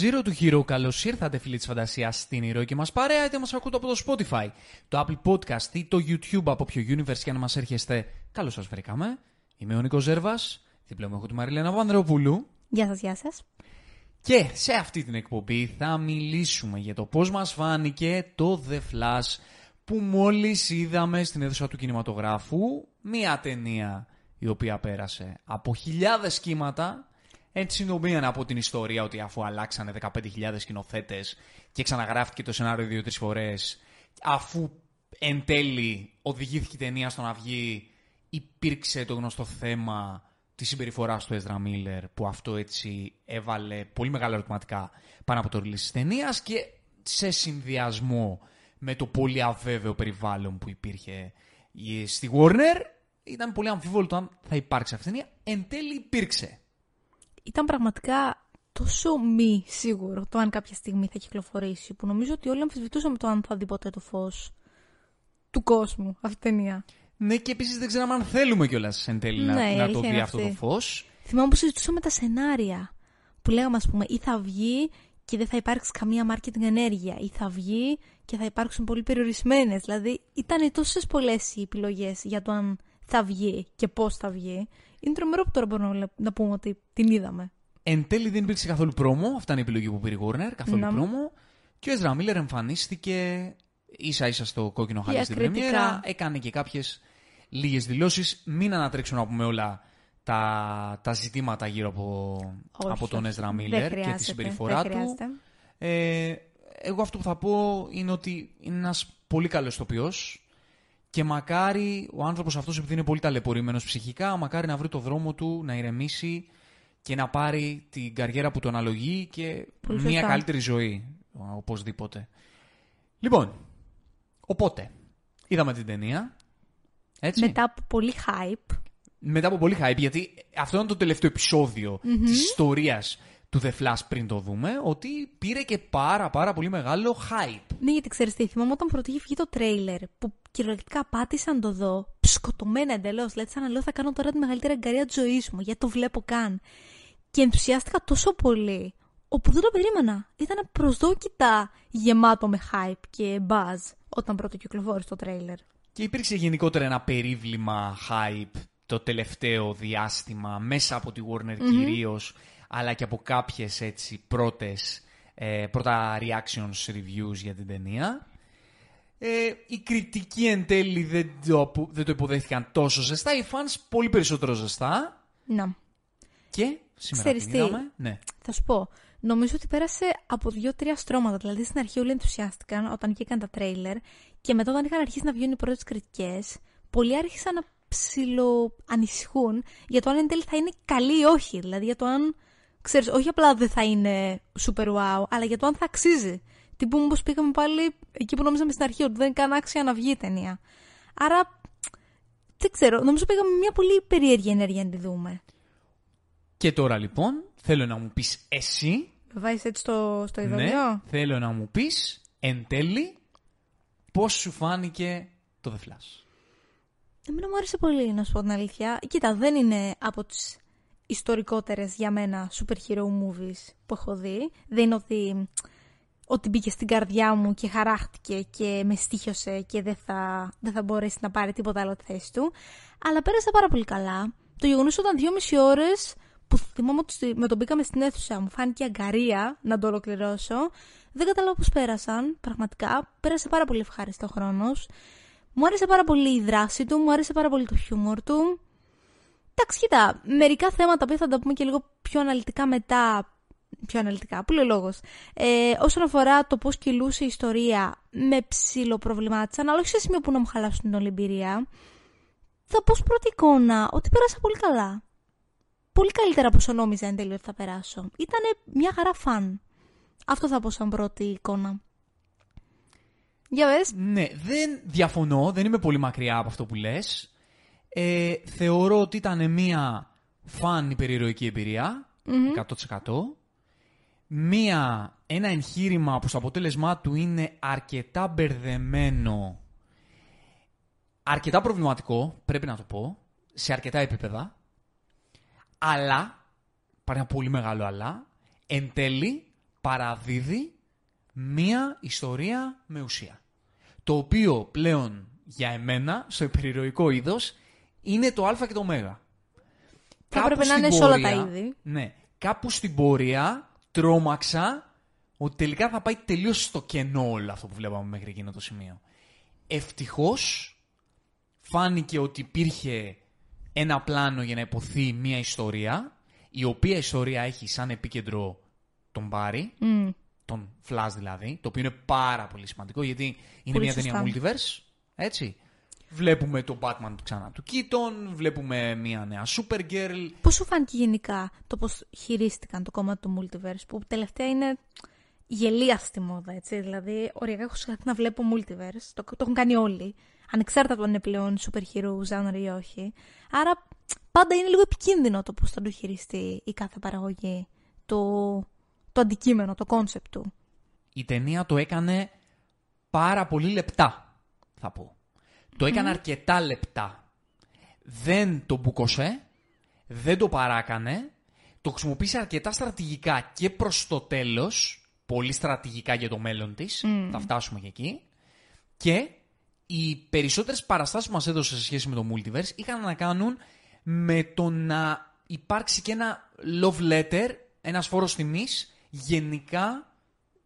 Zero του Hero, καλώς ήρθατε φίλοι της φαντασίας στην ηρωική μας παρέα, είτε μας ακούτε από το Spotify, το Apple Podcast ή το YouTube από ποιο universe και να μας έρχεστε. Καλώς σας βρήκαμε. Είμαι ο Νίκος Ζέρβας, δίπλα μου έχω τη Μαριλένα Βανδρεοπούλου. Γεια σας, γεια σας. Και σε αυτή την εκπομπή θα μιλήσουμε για το πώς μας φάνηκε το The Flash που μόλις είδαμε στην αίθουσα του κινηματογράφου. Μία ταινία η οποία πέρασε από χιλιάδες κύματα. Έτσι συντομίαν από την ιστορία ότι αφού αλλάξανε 15.000 σκηνοθέτες και ξαναγράφτηκε το σενάριο δύο-τρεις φορές, αφού εν τέλει οδηγήθηκε η ταινία στο να βγει, υπήρξε το γνωστό θέμα της συμπεριφοράς του Ezra Miller, που αυτό έτσι έβαλε πολύ μεγάλα ερωτηματικά πάνω από το release της ταινίας και σε συνδυασμό με το πολύ αβέβαιο περιβάλλον που υπήρχε στη Warner, ήταν πολύ αμφίβολο το αν θα υπάρξει αυτή η ταινία. Εν τέλει υπήρξε. Ήταν πραγματικά τόσο μη σίγουρο το αν κάποια στιγμή θα κυκλοφορήσει, που νομίζω ότι όλοι αμφισβητούσαμε το αν θα δει ποτέ το φως του κόσμου αυτή η ταινία. Ναι, και επίσης δεν ξέραμε αν θέλουμε κιόλας εν τέλει να, Ναι, η να το αλήθεια δει είναι αυτό αυτή. το φως. Θυμάμαι που συζητούσαμε τα σενάρια. Που λέγαμε, ας πούμε, ή θα βγει και δεν θα υπάρξει καμία marketing ενέργεια, ή θα βγει και θα υπάρξουν πολύ περιορισμένες. Δηλαδή, ήταν τόσες πολλές οι επιλογές για το αν θα βγει και πώς θα βγει. Είναι τρομερό που τώρα μπορούμε να βλέ- να πούμε ότι την είδαμε. Εν τέλει δεν υπήρξε καθόλου πρόμο. Αυτά είναι η επιλογή που πήρε η Warner. Καθόλου Να. πρόμο. Και ο Ezra Miller εμφανίστηκε ίσα ίσα στο κόκκινο χαλί στην Διακριτικά. πρεμιέρα. Έκανε και κάποιες λίγες δηλώσεις. Μην ανατρέξουμε να πούμε όλα τα, τα ζητήματα γύρω από, Όχι, από τον όχι. Ezra Δεν Miller και χρειάζεται, τη συμπεριφορά δεν του. χρειάζεται. Ε, εγώ αυτό που θα πω είναι ότι είναι ένας πολύ καλός ηθοποιός και μακάρι ο άνθρωπος αυτός επειδή είναι πολύ ταλαιπωρημένος ψυχικά, μακάρι να βρει το δρόμο του, να ηρεμήσει και να πάρει την καριέρα που τον αναλογεί και Πολύ μια σωστά. καλύτερη ζωή, οπωσδήποτε. Λοιπόν, οπότε, είδαμε την ταινία, έτσι. Μετά από πολύ hype, Μετά από πολύ hype, γιατί αυτό ήταν το τελευταίο επεισόδιο της ιστορίας του The Flash πριν το δούμε, ότι πήρε και πάρα πάρα πολύ μεγάλο hype. Ναι, γιατί ξέρεις τι, θυμάμαι όταν πρώτο είχε βγει το τρέιλερ που κυριολεκτικά πάτησα να το δω, σκοτωμένα εντελώς. Δηλαδή, σαν να λέω θα κάνω τώρα τη μεγαλύτερη αγκαρία της ζωής μου, γιατί το βλέπω καν. Και ενθουσιάστηκα τόσο πολύ, όπου δεν το περίμενα. Ήταν προσδόκητα γεμάτο με hype και buzz όταν πρώτο κυκλοφόρησε το τρέιλερ. Και υπήρξε γενικότερα ένα περίβλημα hype το τελευταίο διάστημα, μέσα από τη Warner κυρίως, αλλά και από κάποιες έτσι πρώτες, ε, πρώτα reactions reviews για την ταινία. Ε, οι κριτικοί εν τέλει δεν το, απο- δεν το υποδέχτηκαν τόσο ζεστά, οι fans πολύ περισσότερο ζεστά. Να. Και σήμερα Ξέρεις την τι; είδαμε. Ναι. Θα σου πω. Νομίζω ότι πέρασε από δύο-τρία στρώματα. Δηλαδή στην αρχή όλοι ενθουσιάστηκαν όταν βγήκαν τα τρέιλερ και μετά όταν είχαν αρχίσει να βγαίνουν οι πρώτες κριτικές, πολλοί άρχισαν να ψιλοανησυχούν για το αν εν τέλει θα είναι καλή ή όχι. Δηλαδή για το αν, ξέρεις, όχι απλά δεν θα είναι super wow, αλλά για το αν θα αξίζει. Τι πούμε πως πήγαμε πάλι εκεί που νόμιζαμε στην αρχή ότι δεν είναι καν άξια να βγει η ταινία. Άρα, δεν ξέρω, νομίζω πήγαμε με μια πολύ περίεργη ενέργεια να τη δούμε. Και τώρα λοιπόν θέλω να μου πεις εσύ Με βάζεις έτσι στο, στο Ναι, ειδωλιό. θέλω να μου πεις εν τέλει πώς σου φάνηκε το The Flash; Εμένα μου άρεσε πολύ, να σου πω την αλήθεια. Κοίτα, δεν είναι από τις ιστορικότερες για μένα super hero movies που έχω δει. Δεν είναι ότι, ότι μπήκε στην καρδιά μου και χαράχτηκε και με στήχιωσε και δεν θα, δεν θα μπορέσει να πάρει τίποτα άλλο τη θέση του. Αλλά πέρασα πάρα πολύ καλά. Το γεγονός ήταν δυόμιση ώρες που θυμάμαι ότι στη- με τον μπήκαμε στην αίθουσα μου φάνηκε αγκαρία να το ολοκληρώσω. Δεν κατάλαβα πώς πέρασαν, πραγματικά. Πέρασε πάρα πολύ ευχάριστο ο χρόνος. Μου άρεσε πάρα πολύ η δράση του, μου άρεσε πάρα πολύ το χιούμορ του. Εντάξει, κοίτα, μερικά θέματα που θα τα πούμε και λίγο πιο αναλυτικά μετά. Πιο αναλυτικά, που λέει ο λόγος. Ε, όσον αφορά το πώς κυλούσε η ιστορία, με ψηλοπροβλημάτισαν, αλλά όχι σε σημείο που να μου χαλάσουν την όλη εμπειρία. Θα πω ως πρώτη εικόνα ότι πέρασα πολύ καλά. Πολύ καλύτερα από όσο νόμιζα εν τέλει ότι θα περάσω. Ήτανε μια χαρά φαν. Αυτό θα πω σαν πρώτη εικόνα. Για βες. Ναι, δεν διαφωνώ, δεν είμαι πολύ μακριά από αυτό που λες. Ε, θεωρώ ότι ήταν μία φαν υπερηρωική εμπειρία, 100%. Μία, ένα εγχείρημα που στο αποτέλεσμά του είναι αρκετά μπερδεμένο, αρκετά προβληματικό, πρέπει να το πω, σε αρκετά επίπεδα, αλλά, πάρει ένα πολύ μεγάλο αλλά, εν τέλει παραδίδει μία ιστορία με ουσία. Το οποίο πλέον για εμένα, στο υπερηρωικό είδος, είναι το α και το ω. Θα έπρεπε να στην είναι σε όλα τα πορεία- είδη. Ναι. Κάπου στην πορεία τρόμαξα ότι τελικά θα πάει τελείως στο κενό όλο αυτό που βλέπαμε μέχρι εκείνο το σημείο. Ευτυχώς φάνηκε ότι υπήρχε ένα πλάνο για να υποθεί μια ιστορία, η οποία ιστορία έχει σαν επίκεντρο τον Μπάρι, Μμ. τον Flash δηλαδή, το οποίο είναι πάρα πολύ σημαντικό γιατί είναι Πολύ μια σωστά. ταινία multiverse, έτσι. Βλέπουμε τον Batman του ξανά του Keaton, βλέπουμε μια νέα Supergirl. Πώς σου φάνηκε γενικά το πώς χειρίστηκαν το κομμάτι του multiverse, που τελευταία είναι γελία στη μόδα, έτσι. Δηλαδή, οριακά έχω σκεφτεί να βλέπω multiverse, το, το έχουν κάνει όλοι, ανεξάρτητα από αν είναι πλέον super hero genre ή όχι. Άρα, πάντα είναι λίγο επικίνδυνο το πώς θα το χειριστεί η κάθε παραγωγή, το, το αντικείμενο, το concept του. Η ταινία το έκανε πάρα πολύ λεπτά, θα πω. Το έκανε αρκετά λεπτά. Δεν το μπουκωσέ, δεν το παράκανε, το χρησιμοποίησε αρκετά στρατηγικά και προς το τέλος, πολύ στρατηγικά για το μέλλον της, θα φτάσουμε και εκεί, και οι περισσότερες παραστάσεις που μας έδωσε σε σχέση με το Multiverse είχαν να κάνουν με το να υπάρξει και ένα love letter, ένας φόρος τιμής, γενικά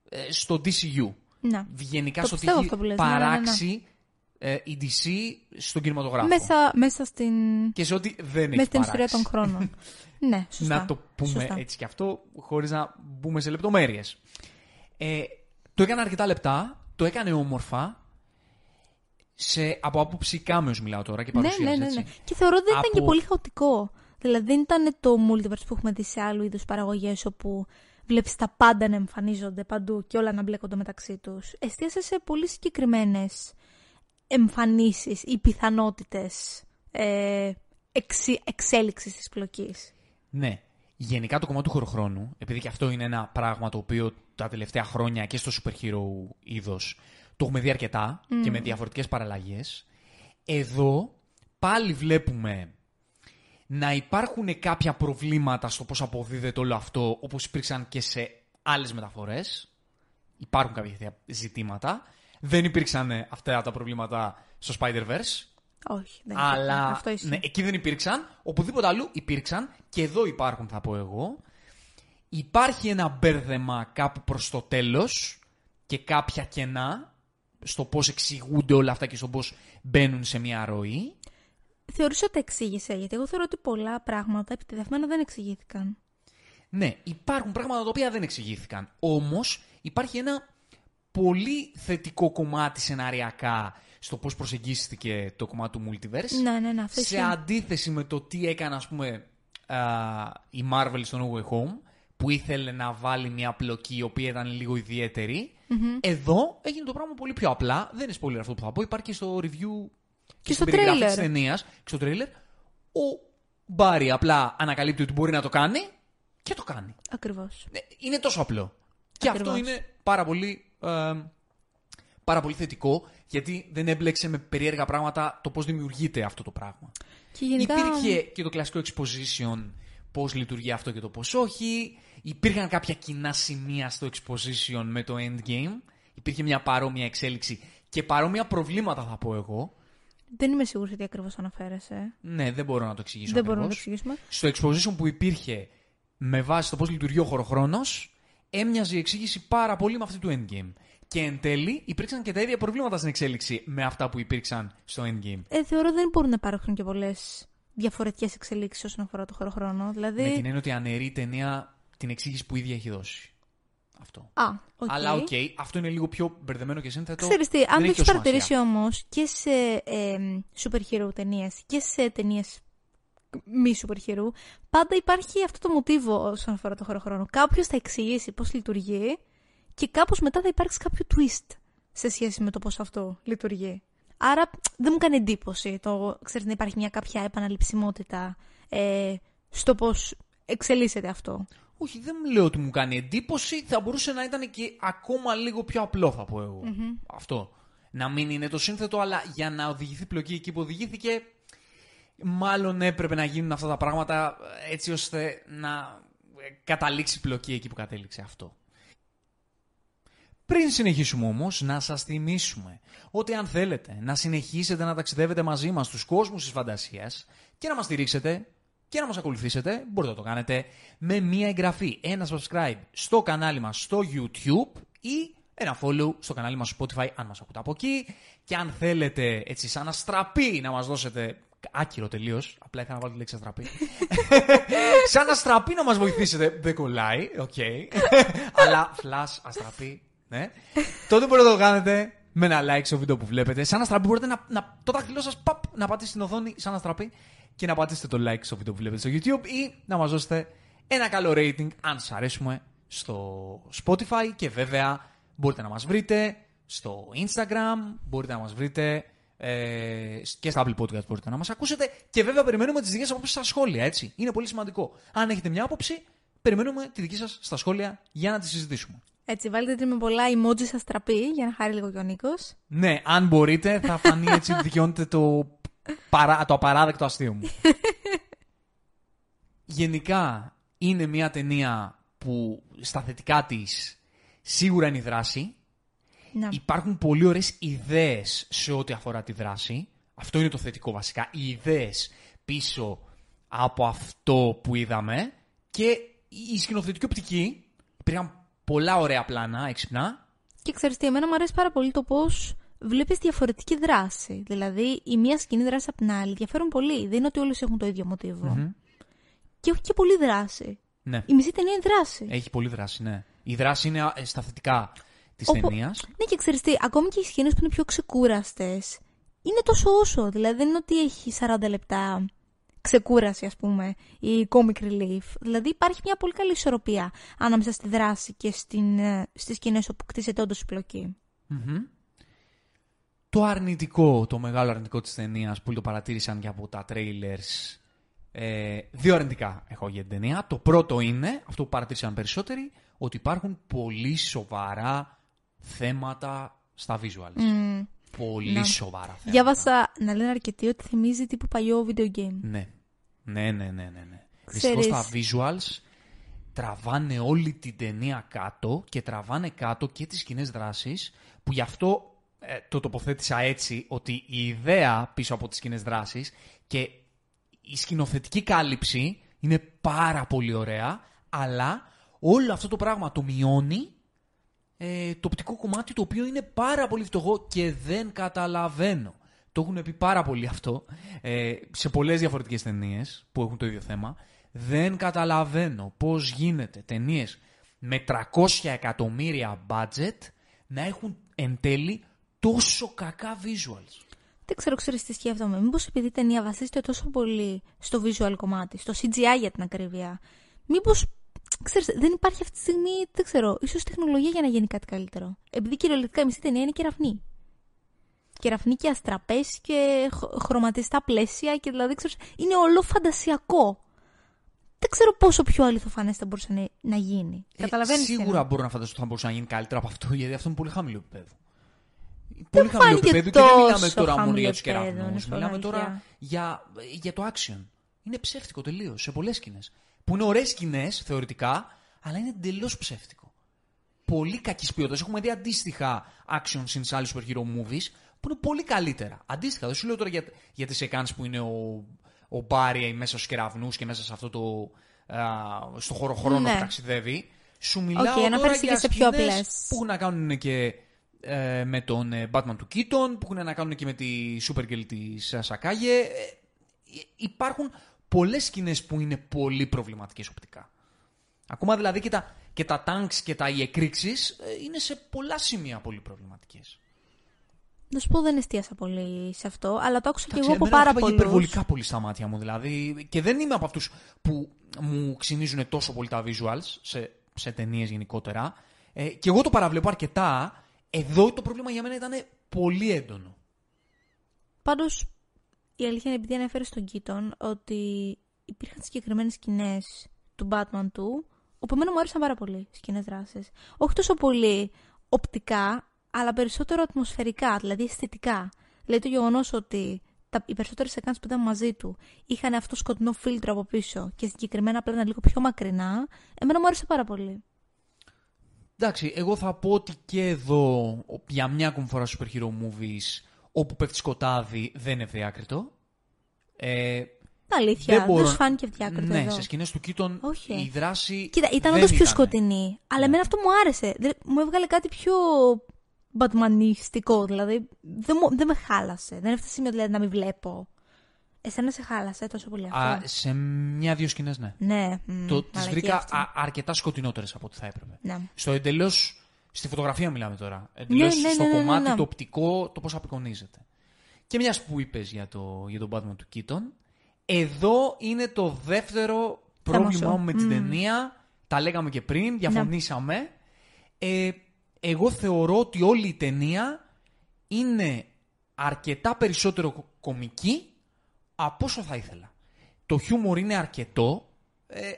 ε, στο DCU. Να. Γενικά Το στο τι πιστεύω έχει αυτό που λες, ναι, ναι, ναι, ναι. παράξει ε, η DC στον κινηματογράφο. Μέσα, μέσα στην, Και σε ό,τι δεν έχει μέσα στην ιστορία παράξει. των χρόνων. ναι, σωστά. Να το πούμε σωστά. έτσι και αυτό, χωρίς να μπούμε σε λεπτομέρειες. Ε, το έκανε αρκετά λεπτά, το έκανε όμορφα, σε, από άποψη κάμεως μιλάω τώρα και Ναι, παρουσίας, ναι, ναι, έτσι. ναι. Και θεωρώ ότι δεν ήταν Από- και πολύ χαοτικό. Δηλαδή δεν ήταν το multiverse που έχουμε δει σε άλλου είδους παραγωγές όπου βλέπεις τα πάντα να εμφανίζονται παντού και όλα να μπλέκονται μεταξύ τους. Εστίασε σε πολύ συγκεκριμένες εμφανίσεις ή πιθανότητες ε, εξ, εξέλιξης της πλοκής. Ναι. Γενικά το κομμάτι του χωροχρόνου, επειδή και αυτό είναι ένα πράγμα το οποίο τα τελευταία χρόνια και στο super hero είδος το έχουμε δει αρκετά και με διαφορετικές παραλλαγές, εδώ πάλι βλέπουμε να υπάρχουν κάποια προβλήματα στο πώς αποδίδεται όλο αυτό, όπως υπήρξαν και σε άλλες μεταφορές. Υπάρχουν κάποια τέτοια ζητήματα. Δεν υπήρξαν ε, αυτά τα προβλήματα στο Spider-Verse. Όχι, δεν Αλλά υπήρχε. Αυτό ισχύει. ναι, εκεί δεν υπήρξαν. Οπουδήποτε αλλού υπήρξαν. Και εδώ υπάρχουν, θα πω εγώ. Υπάρχει ένα μπέρδεμα κάπου προς το τέλος και κάποια κενά στο πώς εξηγούνται όλα αυτά και στο πώς μπαίνουν σε μια ροή. Θεωρούσα ότι εξήγησε, γιατί εγώ θεωρώ ότι πολλά πράγματα επιτεδευμένα δεν εξηγήθηκαν. Ναι, υπάρχουν πράγματα τα οποία δεν εξηγήθηκαν. Όμως υπάρχει ένα πολύ θετικό κομμάτι σεναριακά στο πώς προσεγγίστηκε το κομμάτι του multiverse. Ναι, ναι, ναι, αυτό σε ισχύει. αντίθεση με το τι έκανε, ας πούμε, α, η Marvel στο No Way Home, που ήθελε να βάλει μια πλοκή η οποία ήταν λίγο ιδιαίτερη. Εδώ έγινε το πράγμα πολύ πιο απλά. Δεν είναι spoiler αυτό που θα πω. Υπάρχει και στο review και, στο στην περιγραφή trailer. της ταινίας και στο τρέιλερ. Ο Μπάρι απλά ανακαλύπτει ότι μπορεί να το κάνει και το κάνει. Ακριβώς. Ε, Είναι τόσο απλό. Και Ακριβώς. αυτό είναι πάρα πολύ, ε, πάρα πολύ θετικό γιατί δεν έμπλεξε με περίεργα πράγματα το πώς δημιουργείται αυτό το πράγμα. Και γενικά... Υπήρχε και το κλασικό exposition, πώς λειτουργεί αυτό και το πώς όχι. Υπήρχαν κάποια κοινά σημεία στο exposition με το endgame. Υπήρχε μια παρόμοια εξέλιξη και παρόμοια προβλήματα θα πω εγώ. Δεν είμαι σίγουρη τι ακριβώς αναφέρεσαι. Ναι, δεν μπορώ να το εξηγήσω Δεν μπορούμε να το ακριβώς. εξηγήσουμε. Στο exposition που υπήρχε με βάση το πώς λειτουργεί ο χωροχρόνος, έμοιαζε η εξήγηση πάρα πολύ με αυτή του endgame. Και εν τέλει υπήρξαν και τα ίδια προβλήματα στην εξέλιξη με αυτά που υπήρξαν στο endgame. Ε, θεωρώ δεν μπορούν να υπάρχουν και πολλές διαφορετικές εξελίξεις όσον αφορά το χωροχρόνο. Δηλαδή. Με την έννοια ότι αναιρεί η ταινία την εξήγηση που η ίδια έχει δώσει. Αυτό. Α, οκ. Αλλά οκ, αυτό είναι λίγο πιο μπερδεμένο και σύνθετο. Ξέρεις τι, αν Δεν το έχει έχεις τόσο παρατηρήσει σημασία. όμως και σε ε, super hero ταινίες και σε ταινίες μη super hero, πάντα υπάρχει αυτό το μοτίβο όσον αφορά το χωροχρόνο. Κάποιος θα εξηγήσει πώς λειτουργεί και κάπως μετά θα υπάρξει κάποιο twist σε σχέση με το πώς αυτό λειτουργεί. Άρα δεν μου κάνει εντύπωση το ξέρεις, να υπάρχει μια κάποια επαναληψιμότητα ε, στο πώς εξελίσσεται αυτό. Όχι, δεν μου λέω ότι μου κάνει εντύπωση. Θα μπορούσε να ήταν και ακόμα λίγο πιο απλό, θα πω εγώ. Αυτό. Να μην είναι το σύνθετο, αλλά για να οδηγηθεί πλοκή εκεί που οδηγήθηκε, μάλλον έπρεπε να γίνουν αυτά τα πράγματα έτσι ώστε να ε, καταλήξει πλοκή εκεί που κατέληξε αυτό. Πριν συνεχίσουμε όμως, να σας θυμίσουμε ότι αν θέλετε να συνεχίσετε να ταξιδεύετε μαζί μας στους κόσμους της φαντασίας και να μας στηρίξετε και να μας ακολουθήσετε, μπορείτε να το κάνετε με μία εγγραφή, ένα subscribe στο κανάλι μας στο YouTube ή ένα follow στο κανάλι μας στο Spotify αν μας ακούτε από εκεί και αν θέλετε έτσι σαν αστραπή να μας δώσετε άκυρο τελείως. Απλά ήθελα να βάλω τη λέξη αστραπή. σαν αστραπή να μας βοηθήσετε. Δεν κολλάει, οκ. Αλλά flash, αστραπή, ναι. Τότε μπορείτε να το κάνετε με ένα like στο βίντεο που βλέπετε. Σαν αστραπή μπορείτε να, να το δάχτυλό σας να πατήσετε στην οθόνη σαν αστραπή και να πατήσετε το like στο βίντεο που βλέπετε στο YouTube ή να μας δώσετε ένα καλό rating αν σας αρέσουμε στο Spotify και βέβαια μπορείτε να μας βρείτε στο Instagram, μπορείτε να μας βρείτε ε, και στα Apple Podcast μπορείτε να μας ακούσετε και βέβαια περιμένουμε τις δικές σας απόψεις στα σχόλια, έτσι. Είναι πολύ σημαντικό. Αν έχετε μια άποψη, περιμένουμε τη δική σας στα σχόλια για να τη συζητήσουμε. Έτσι, βάλτε με πολλά emoji στα στραπή για να χάρει λίγο και ο Νίκος. Ναι, αν μπορείτε θα φανεί έτσι ότι δικαιώνεται το, παρά, το απαράδεκτο αστείο μου. Γενικά είναι μια ταινία που στα θετικά της σίγουρα είναι η δράση. Να. Υπάρχουν πολύ ωραίες ιδέες σε ό,τι αφορά τη δράση. Αυτό είναι το θετικό βασικά. Οι ιδέες πίσω από αυτό που είδαμε και η σκηνοθετική οπτική. Υπήρχαν πολλά ωραία πλάνα, έξυπνα. Και ξέρεις τι, εμένα μου αρέσει πάρα πολύ το πώς βλέπεις διαφορετική δράση. Δηλαδή, η μία σκηνή δράση από την άλλη διαφέρουν πολύ. Δεν είναι ότι όλες έχουν το ίδιο μοτίβο. Μμμ. Και έχει και πολύ δράση. Ναι. Η μισή ταινία είναι δράση. Έχει πολύ δράση, ναι. Η δράση είναι ε, στα θετικά της Οπο- ταινίας. Ναι, και ξέρεις τι, ακόμη και οι σκηνές που είναι πιο ξεκούραστες, είναι τόσο όσο. Δηλαδή, δεν είναι ότι έχει 40 λεπτά ξεκούραση, ας πούμε, ή comic relief. Δηλαδή, υπάρχει μια πολύ καλή ισορροπία ανάμεσα στη δράση και στην, ε, στις σκηνές όπου κτίζεται όντως η πλοκή. Το αρνητικό, το μεγάλο αρνητικό της ταινίας που το παρατήρησαν και από τα trailers. Ε, δύο αρνητικά έχω για την ταινία. Το πρώτο είναι, αυτό που παρατήρησαν περισσότεροι, ότι υπάρχουν πολύ σοβαρά θέματα στα visuals. Μμμ. Πολύ Ναι. σοβαρά θέματα. Διάβασα να λένε αρκετοί ότι θυμίζει τύπου παλιό video game. Ναι. Ναι, ναι, ναι, ναι. ναι. Ξέρεις- Δυστυχώς τα visuals τραβάνε όλη την ταινία κάτω και τραβάνε κάτω και τις κοινές δράσεις που γι' αυτό ε, το τοποθέτησα έτσι ότι η ιδέα πίσω από τις κοινές δράσεις και η σκηνοθετική κάλυψη είναι πάρα πολύ ωραία αλλά όλο αυτό το πράγμα το μειώνει ε, το οπτικό κομμάτι το οποίο είναι πάρα πολύ φτωχό και δεν καταλαβαίνω. Το έχουν πει πάρα πολύ αυτό ε, σε πολλές διαφορετικές ταινίες που έχουν το ίδιο θέμα. Δεν καταλαβαίνω πώς γίνεται ταινίες με 300 εκατομμύρια budget να έχουν εν τέλει τόσο κακά visuals. Δεν ξέρω, ξέρεις τι σκέφτομαι. Μήπως επειδή η ταινία βασίζεται τόσο πολύ στο visual κομμάτι, στο CGI για την ακρίβεια, μήπως. Ξέρεις, δεν υπάρχει αυτή τη στιγμή, δεν ξέρω, ίσως τεχνολογία για να γίνει κάτι καλύτερο. Επειδή κυριολεκτικά η μισή ταινία είναι κεραφνή. Κεραφνή και αστραπές και χ- χρωματιστά πλαίσια και δηλαδή, ξέρεις, είναι όλο φαντασιακό. Δεν ξέρω πόσο πιο αληθοφανές θα μπορούσε να- να γίνει. Καταλαβαίνεις. Ε, σίγουρα μπορώ να φανταστώ ότι θα μπορούσε να γίνει καλύτερα από αυτό, γιατί αυτό είναι πολύ χαμηλό επίπεδο. Πολύ χαμηλό φάνηκε επίπεδο και δεν μιλάμε τόσο τώρα μόνο χαμηλό για τους επίπεδο, να κεραυνούς. σου πω Μιλάμε αλήθεια. τώρα για, για το action. Είναι ψεύτικο τελείως σε πολλές σκηνές. Που είναι ωραίες σκηνές θεωρητικά, αλλά είναι εντελώς ψεύτικο. Πολύ κακής ποιότητας. Έχουμε δει αντίστοιχα action scenes σε άλλους superhero movies που είναι πολύ καλύτερα. Αντίστοιχα, δεν σου λέω τώρα για, για τις σεκάνες που είναι ο, ο Μπάρι μέσα στους κεραυνούς και μέσα σε αυτό το. Α, στο χώρο χρόνο Ναι. που ταξιδεύει. Σου μιλάω τώρα αναφέρεσαι για και σε πιο σκηνές απλές. που έχουν να κάνουν και ε, με τον ε, Batman του Keaton, που έχουν να κάνουν και με τη Supergirl της ε, Σακάγε. Ε, υπάρχουν πολλές σκηνές που είναι πολύ προβληματικές οπτικά. Ακόμα δηλαδή και τα, και τα tanks και τα οι εκρήξεις ε, είναι σε πολλά σημεία πολύ προβληματικές. Να σου πω, δεν εστίασα πολύ σε αυτό, αλλά το άκουσα και Εντάξει, εγώ από εμένα πάρα μου έφαγε πολλούς. υπερβολικά πολύ στα μάτια μου δηλαδή. Και δεν είμαι από αυτούς που μου ξυνίζουν τόσο πολύ τα visuals σε, σε ταινίες γενικότερα. Ε, και εγώ το παραβλέπω αρκετά. Εδώ το πρόβλημα για μένα ήταν πολύ έντονο. Πάντως, η αλήθεια είναι επειδή ανέφερε στον Κίτον ότι υπήρχαν συγκεκριμένες σκηνές του Batman του, όπου εμένα μου άρεσαν πάρα πολύ σκηνές δράσει. Όχι τόσο πολύ οπτικά, αλλά περισσότερο ατμοσφαιρικά, δηλαδή αισθητικά. Δηλαδή το γεγονός ότι τα, οι περισσότερες εκκάνε που ήταν μαζί του είχαν αυτό το σκοτεινό φίλτρο από πίσω και συγκεκριμένα πλέον λίγο πιο μακρινά, εμένα μου άρεσε πάρα πολύ. Εντάξει, εγώ θα πω ότι και εδώ για μια ακόμη φορά super hero movies όπου πέφτει σκοτάδι δεν είναι ευδιάκριτο. Ε, Τα αλήθεια, δεν, μπορώ- σου φάνηκε διάκριτο ναι, εδώ. σε σκηνές του Κίτον Όχι. η δράση Κοίτα, ήταν δεν όντως πιο ήτανε. σκοτεινή. Αλλά εμένα αυτό μου άρεσε. Δηλαδή, μου έβγαλε κάτι πιο μπατμανιστικό. Δηλαδή, δεν, μου, δεν με χάλασε. Δεν έφτασε σημείο δηλαδή, να μην βλέπω. Εσένα σε χάλασε τόσο πολύ αυτό; Α, σε μια-δύο σκηνές ναι. ναι, μ, Το, τις μαλακία βρήκα αυτή. α- αρκετά σκοτεινότερες από ό,τι θα έπρεπε. Ναι. Στο εντελώς. Στη φωτογραφία μιλάμε τώρα. Εντελώ ναι, ναι, στο ναι, ναι, κομμάτι ναι. το οπτικό, το πώς απεικονίζεται. Και μιας που είπες για, το, για τον Batman του Keaton, εδώ είναι το δεύτερο πρόβλημά σου. μου με την Μμμ. ταινία. Τα λέγαμε και πριν, διαφωνήσαμε. Ε, εγώ θεωρώ ότι όλη η ταινία είναι αρκετά περισσότερο κο- κομική από όσο θα ήθελα. Το χιούμορ είναι αρκετό. Ε,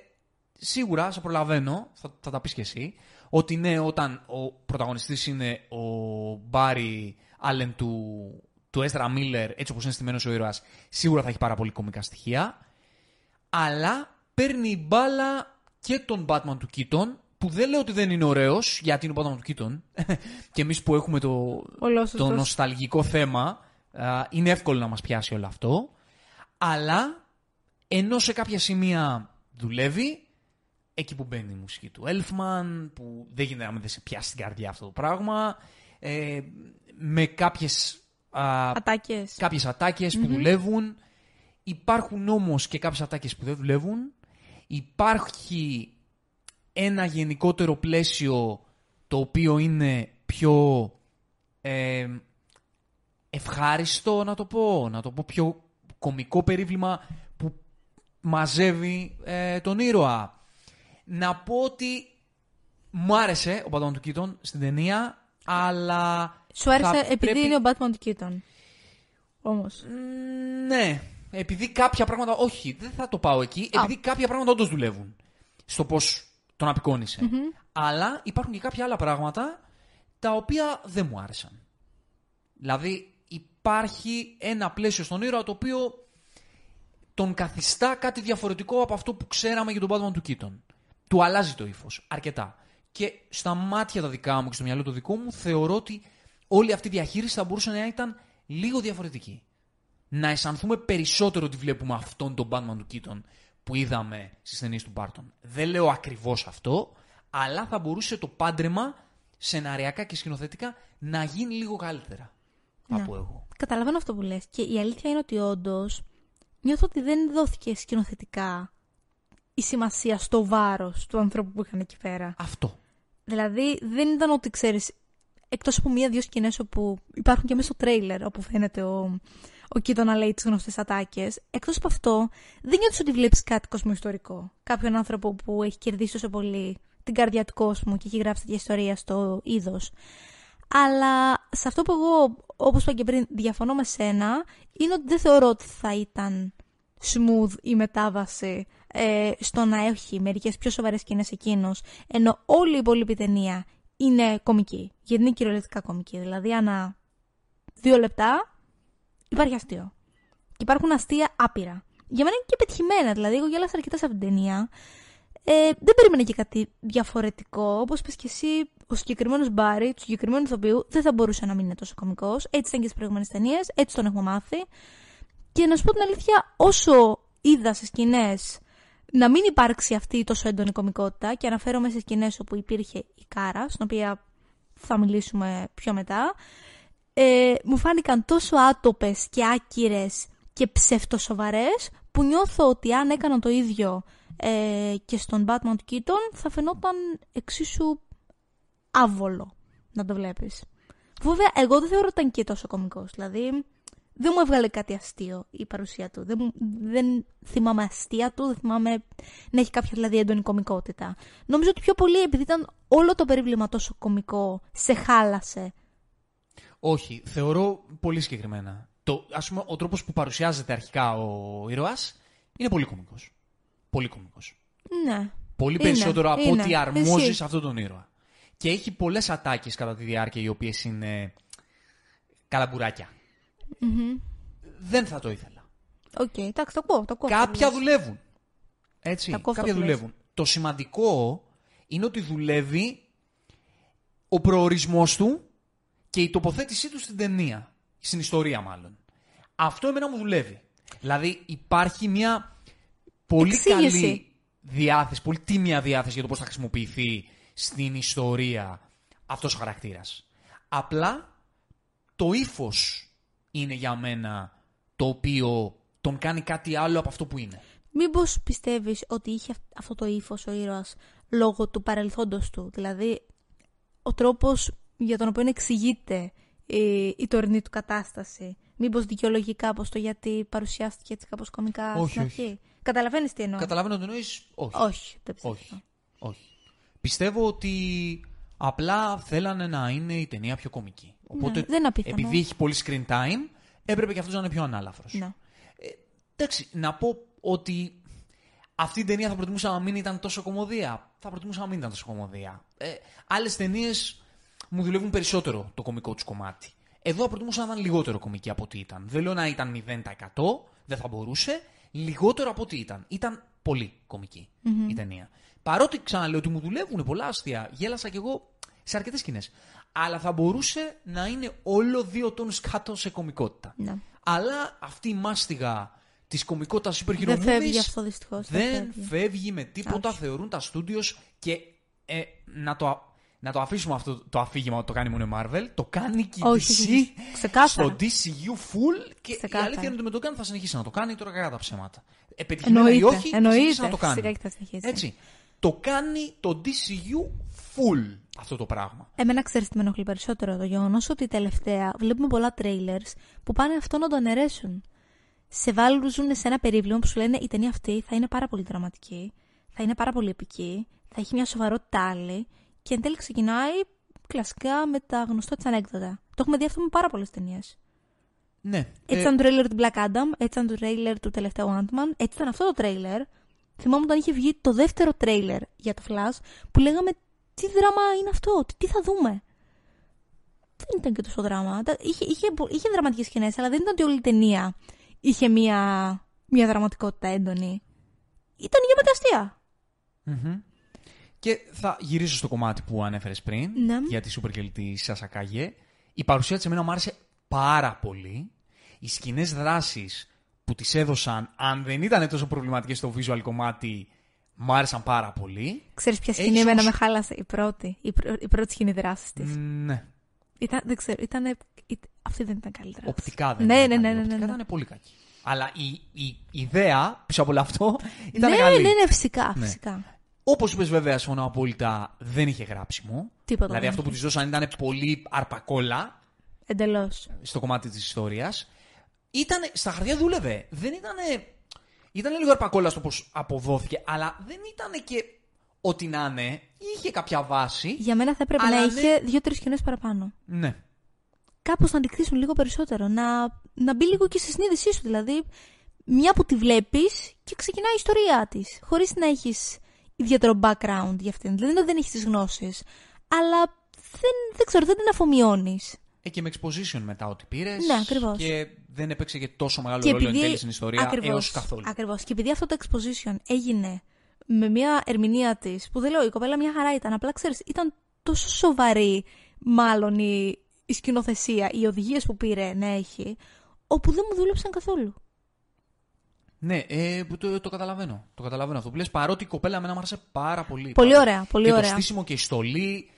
σίγουρα, σε προλαβαίνω, θα, θα τα πεις και εσύ, ότι ναι, όταν ο πρωταγωνιστής είναι ο Μπάρι Άλεν του, του Έστρα Μίλλερ, έτσι όπως είναι στημένος ο ήρωας, σίγουρα θα έχει πάρα πολύ κομικά στοιχεία. Αλλά παίρνει μπάλα και τον Batman του Keaton, που δεν λέω ότι δεν είναι ωραίος, γιατί είναι ο Batman του Keaton. και εμείς που έχουμε το, Ολόσωστος. το νοσταλγικό θέμα, α, είναι εύκολο να μας πιάσει όλο αυτό. Αλλά, ενώ σε κάποια σημεία δουλεύει, εκεί που μπαίνει η μουσική του Elfman, που δεν γίνεται να μην δεν σε πιάσει την καρδιά αυτό το πράγμα, ε, με κάποιες, α, Ατάκες. κάποιες ατάκες που δουλεύουν. Υπάρχουν όμως και κάποιες ατάκες που δεν δουλεύουν. Υπάρχει ένα γενικότερο πλαίσιο το οποίο είναι πιο ε, ευχάριστο να το πω, να το πω πιο κομικό περίβλημα που μαζεύει ε, τον ήρωα. Να πω ότι μου άρεσε ο Πατών του Κίτων στην ταινία, αλλά... Σου άρεσε θα επειδή πρέπει- είναι ο Batman του Keaton. Όμως. Μ, Ναι. Επειδή κάποια πράγματα. Όχι, δεν θα το πάω εκεί. Επειδή κάποια πράγματα όντως δουλεύουν. Στο πώς τον απεικόνισε. Αλλά υπάρχουν και κάποια άλλα πράγματα τα οποία δεν μου άρεσαν. Δηλαδή, υπάρχει ένα πλαίσιο στον ήρωα το οποίο τον καθιστά κάτι διαφορετικό από αυτό που ξέραμε για τον Batman του Keaton. Του αλλάζει το ύφος αρκετά. Και στα μάτια τα δικά μου και στο μυαλό το δικό μου θεωρώ ότι όλη αυτή η διαχείριση θα μπορούσε να ήταν λίγο διαφορετική. Να αισθανθούμε περισσότερο ότι βλέπουμε αυτόν τον Batman του Keaton που είδαμε στις ταινίες του Barton. Δεν λέω ακριβώς αυτό, αλλά θα μπορούσε το πάντρεμα σεναριακά και σκηνοθετικά να γίνει λίγο καλύτερα από εγώ. Καταλαβαίνω αυτό που λες. Και η αλήθεια είναι ότι όντως νιώθω ότι δεν δόθηκε σκηνοθετικά η σημασία στο βάρος του ανθρώπου που είχαν εκεί πέρα. Αυτό. Δηλαδή δεν ήταν ότι ξέρεις, εκτός από μία-δύο σκηνές όπου υπάρχουν και μέσα στο τρέιλερ όπου φαίνεται ο, ο Κίτο να λέει τις γνωστές ατάκες. Εκτός από αυτό δεν νιώθεις ότι βλέπεις κάτι κοσμοϊστορικό. Κάποιον άνθρωπο που έχει κερδίσει τόσο πολύ την καρδιά του κόσμου και έχει γράψει τέτοια ιστορία στο είδος. Αλλά σε αυτό που εγώ, όπως είπα και πριν, διαφωνώ με σένα, είναι ότι δεν θεωρώ ότι θα ήταν smooth η μετάβαση ε, στο να έχει μερικές πιο σοβαρές σκηνές εκείνος, ενώ όλη η υπόλοιπη ταινία είναι κομική. Γιατί είναι κυριολεκτικά κομική. Δηλαδή, ανά δύο λεπτά υπάρχει αστείο. Και υπάρχουν αστεία άπειρα. Για μένα είναι και πετυχημένα. Δηλαδή, εγώ γέλασα αρκετά σε αυτήν την ταινία. Ε, δεν περίμενα και κάτι διαφορετικό. Όπως είπε και εσύ, ο συγκεκριμένος Μπάρι, του συγκεκριμένου ηθοποιού, δεν θα μπορούσε να μην είναι τόσο κωμικός. Έτσι ήταν και στις προηγούμενες ταινίες, έτσι τον έχουμε μάθει. Και να σου πω την αλήθεια, όσο είδα σε σκηνές να μην υπάρξει αυτή η τόσο έντονη κωμικότητα, και αναφέρομαι σε σκηνές όπου υπήρχε η Κάρα, στην οποία θα μιλήσουμε πιο μετά, ε, μου φάνηκαν τόσο άτοπες και άκυρες και ψευτοσοβαρές που νιώθω ότι αν έκαναν το ίδιο ε, και στον Batman του Keaton θα φαινόταν εξίσου άβολο να το βλέπεις. Βέβαια, εγώ δεν θεωρώ ότι ήταν και τόσο κωμικός. Δηλαδή, δεν μου έβγαλε κάτι αστείο η παρουσία του. Δεν, μου- δεν θυμάμαι αστεία του, δεν θυμάμαι να έχει κάποια δηλαδή έντονη κωμικότητα. Νομίζω ότι πιο πολύ επειδή ήταν όλο το περίβλημα τόσο κωμικό, σε χάλασε. Όχι, θεωρώ πολύ συγκεκριμένα. Το, ας πούμε, ο τρόπος που παρουσιάζεται αρχικά ο ήρωας είναι πολύ κωμικός. Πολύ κωμικός. Ναι. Πολύ Είναι, περισσότερο από είναι. ό,τι αρμόζει Ισχύει. σε αυτόν τον ήρωα. Και έχει πολλές ατάκες κατά τη διάρκεια οι οποίες είναι καλαμπουράκια. Δεν θα το ήθελα. Οκ, εντάξει, το ακούω. Το ακούω αυτό που Κάποια λες. δουλεύουν. Έτσι, Τα ακούω αυτό κάποια που λες. δουλεύουν. Το σημαντικό είναι ότι δουλεύει ο προορισμός του και η τοποθέτησή του στην ταινία. Στην ιστορία μάλλον. Αυτό εμένα μου δουλεύει. Δηλαδή υπάρχει μια πολύ Εξήγηση. καλή διάθεση, πολύ τίμια διάθεση για το πώς θα χρησιμοποιηθεί στην ιστορία αυτός ο χαρακτήρας. Απλά το ύφος είναι για μένα το οποίο τον κάνει κάτι άλλο από αυτό που είναι. Μήπως πιστεύεις ότι είχε αυ- αυτό το ύφος ο ήρωας λόγω του παρελθόντος του; Δηλαδή, ο τρόπος για τον οποίο εξηγείται η, η τωρινή του κατάσταση. Μήπως δικαιολογεί κάπως το γιατί παρουσιάστηκε έτσι κάπως κομικά Όχι, στην όχι. αρχή; Καταλαβαίνεις τι εννοώ; Καταλαβαίνω ότι εννοείς. Όχι. Όχι, δεν πιστεύω. Όχι. Όχι. Πιστεύω ότι απλά θέλανε να είναι η ταινία πιο κομική. Οπότε, Ναι, δεν είναι απίθανο. επειδή έχει πολύ screen time, έπρεπε και αυτός να είναι πιο ανάλαφρος. Ναι. Εντάξει, να πω ότι αυτή η ταινία θα προτιμούσα να μην ήταν τόσο κομμωδία. Θα προτιμούσα να μην ήταν τόσο κομμωδία. Ε, Άλλες ταινίες μου δουλεύουν περισσότερο το κομικό τους κομμάτι. Εδώ θα προτιμούσα να ήταν λιγότερο κομική από ό,τι ήταν. Δεν λέω να ήταν 0%, δεν θα μπορούσε. Λιγότερο από ό,τι ήταν. Ήταν πολύ κομική η ταινία. Παρότι ξαναλέω ότι μου δουλεύουν πολλά αστεία, γέλασα κι εγώ σε αρκετές σκηνές. Αλλά θα μπορούσε να είναι όλο δύο τόνους κάτω σε κομικότητα. Ναι. Αλλά αυτή η μάστιγα της κομικότητας super hero Δεν φεύγει movies αυτό δυστυχώς. δεν φεύγει. με τίποτα. Όχι. Θεωρούν τα studios και ε, να, το, α- να το αφήσουμε αυτό το αφήγημα ότι το κάνει μόνο η Marvel. Το κάνει και η Όχι, DC όχι, ξεκάθαρα. στο DCU full και Ξεκάθαρα. η αλήθεια είναι ότι με το κάνει θα συνεχίσει να το κάνει τώρα κακά τα ψέματα. Ε, πετυχημένα ή Εννοείται, όχι, θα εννοείται. συνεχίσει να το κάνει. Φυσικά και θα συνεχίσει. Έτσι. Το κάνει το DCU full αυτό το πράγμα. Εμένα ξέρεις τι με ενοχλεί περισσότερο το γεγονός ότι τελευταία βλέπουμε πολλά trailers που πάνε αυτό να το αναιρέσουν. Σε βάλουν σε ένα περίβλημα που σου λένε η ταινία αυτή θα είναι πάρα πολύ δραματική, θα είναι πάρα πολύ επική, θα έχει μια σοβαρότητα άλλη και εν τέλει ξεκινάει κλασικά με τα γνωστά της ανέκδοτα. Το έχουμε δει αυτό με πάρα πολλές ταινίες. Ναι. Έτσι Ε, ήταν το τρέιλερ του Black Adam, έτσι ήταν το τρέιλερ του τελευταίου Ant-Man, έτσι ήταν αυτό το τρέιλερ. Θυμάμαι όταν είχε βγει το δεύτερο τρέιλερ για το Flash που λέγαμε τι δράμα είναι αυτό, τι, τι θα δούμε; Δεν ήταν και τόσο δράμα. Τα- Είχε, είχε, είχε δραματικές σκηνές, αλλά δεν ήταν ότι όλη η ταινία είχε μια, μια δραματικότητα έντονη. Ήταν για μεταστία. μμμ. Και θα γυρίσω στο κομμάτι που ανέφερες πριν Ναι. για τη Super Girl της Σασακάγε. Η παρουσία της εμένα μου άρεσε πάρα πολύ. Οι σκηνές δράσεις που τη έδωσαν, αν δεν ήταν τόσο προβληματικές στο visual κομμάτι, μου άρεσαν πάρα πολύ. Ξέρεις ποια σκηνή Έχεις εμένα όμως- με χάλασε, η πρώτη, η, πρω- η πρώτη σκηνή δράσης της. Μ, Ναι. Ήταν, δεν ξέρω, ήταν, αυτή δεν ήταν καλύτερα. Οπτικά δεν Ναι, ήταν ναι, καλή. ναι, ναι, Οπτικά ναι. ήταν πολύ κακή. Αλλά η, η ιδέα πίσω από όλο αυτό ήταν ναι, καλή. ναι, ναι, φυσικά, Ναι. φυσικά. Όπως είπες, βέβαια, συμφωνώ απόλυτα, δεν είχε γράψιμο. Τίποτα Δηλαδή δεν αυτό που είχε. της δώσαν ήταν πολύ αρπακόλα Εντελώς. στο κομμάτι της ιστορίας. Ήταν, στα χαρτιά δούλευε. Δεν ήταν. Ήταν λίγο αρπακόλα στο πώς αποδόθηκε, αλλά δεν ήταν και ό,τι να είναι. Είχε κάποια βάση. Για μένα θα έπρεπε Αλλά να ναι. είχε δύο-τρεις σκηνές παραπάνω. Ναι. Κάπως να την κτίσουν λίγο περισσότερο. Να, να μπει λίγο και στη συνείδησή σου. Δηλαδή, μια που τη βλέπεις και ξεκινάει η ιστορία της. Χωρίς να έχεις ιδιαίτερο background για αυτήν. Δηλαδή, δεν έχεις τις γνώσεις. Αλλά δεν, δεν ξέρω, δεν την αφομοιώνεις. Ε, και με exposition μετά ό,τι πήρες. Ναι, ακριβώς. Και δεν έπαιξε και τόσο μεγάλο Και ρόλο εν επειδή. τέλει στην ιστορία ακριβώς, έως καθόλου. Ακριβώς. Και επειδή αυτό το exposition έγινε με μια ερμηνεία της, που δεν λέω, η κοπέλα μια χαρά ήταν. Απλά ξέρεις, ήταν τόσο σοβαρή, μάλλον η, η σκηνοθεσία, οι οδηγίες που πήρε να έχει, όπου δεν μου δούλεψαν καθόλου. Ναι, ε, που το, το καταλαβαίνω. Το καταλαβαίνω αυτό που λες, παρότι η κοπέλα εμένα μου άρεσε πάρα πολύ. Πολύ Πάρα- ωραία, πολύ και ωραία. το στήσιμο και η στολή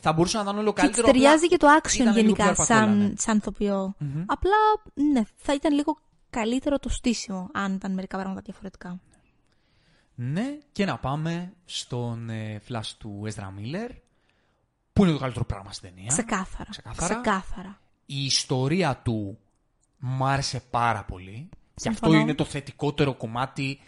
θα μπορούσε να ήταν όλο Και της καλύτερο. ταιριάζει απλά και το action ήταν λίγο πιο γενικά αρπακόλα, σαν, ναι. σαν ηθοποιό. Μμμ. Απλά, ναι, θα ήταν λίγο καλύτερο το στήσιμο αν ήταν μερικά πράγματα διαφορετικά. Ναι, και να πάμε στον ε, flash του Ezra Miller, που είναι το καλύτερο πράγμα στην ταινία. Ξεκάθαρα. Ξεκάθαρα. Ξεκάθαρα. Η ιστορία του μ' άρεσε πάρα πολύ. Και αυτό Συμφωνώ. είναι το θετικότερο κομμάτι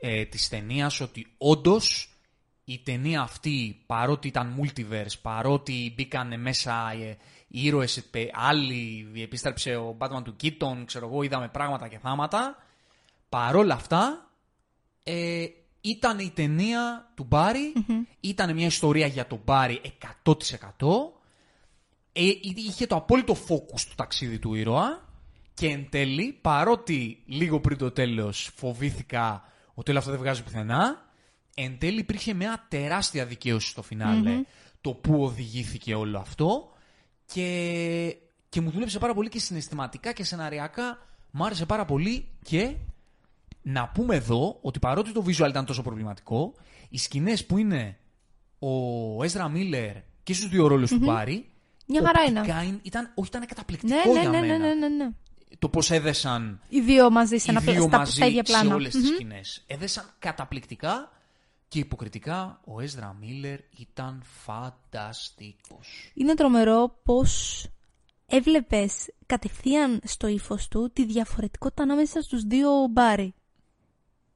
ε, της ταινίας ότι όντως η ταινία αυτή, παρότι ήταν multiverse, παρότι μπήκαν μέσα ε, οι ήρωες, ε, άλλοι, επίστρεψε ο Batman του Keaton, ξέρω εγώ, είδαμε πράγματα και θάματα, παρόλα αυτά, ε, ήταν η ταινία του μπαρι ήταν μια ιστορία για τον Μπάρι 100%, ε, είχε το απόλυτο focus του ταξίδι του ήρωα και εν τέλει, παρότι λίγο πριν το τέλος φοβήθηκα ότι όλο αυτό δεν βγάζει πουθενά, εν τέλει υπήρχε μια τεράστια δικαίωση στο φιναλε το πού οδηγήθηκε όλο αυτό και, και μου δούλεψε πάρα πολύ και συναισθηματικά και σεναριακά. Μου άρεσε πάρα πολύ και να πούμε εδώ ότι παρότι το visual ήταν τόσο προβληματικό, οι σκηνές που είναι ο Ezra Miller και στους δύο ρόλους του Μπάρι, Μια χαρά είναι. οπτικά είναι- Ήταν, όχι, ήταν καταπληκτικό Ναι, ναι, για ναι, μένα. ναι, ναι, ναι, ναι. Το πώς έδεσαν Οι δύο μαζί σε οι ένα δύο πλα... στα, μαζί στα ίδια σε πλάνα. όλες τις Μμμ. σκηνές. Έδεσαν καταπληκτικά και υποκριτικά ο Ezra Miller ήταν φανταστικός. Είναι τρομερό πως έβλεπες κατευθείαν στο ύφος του τη διαφορετικότητα ανάμεσα στους δύο μπάρι.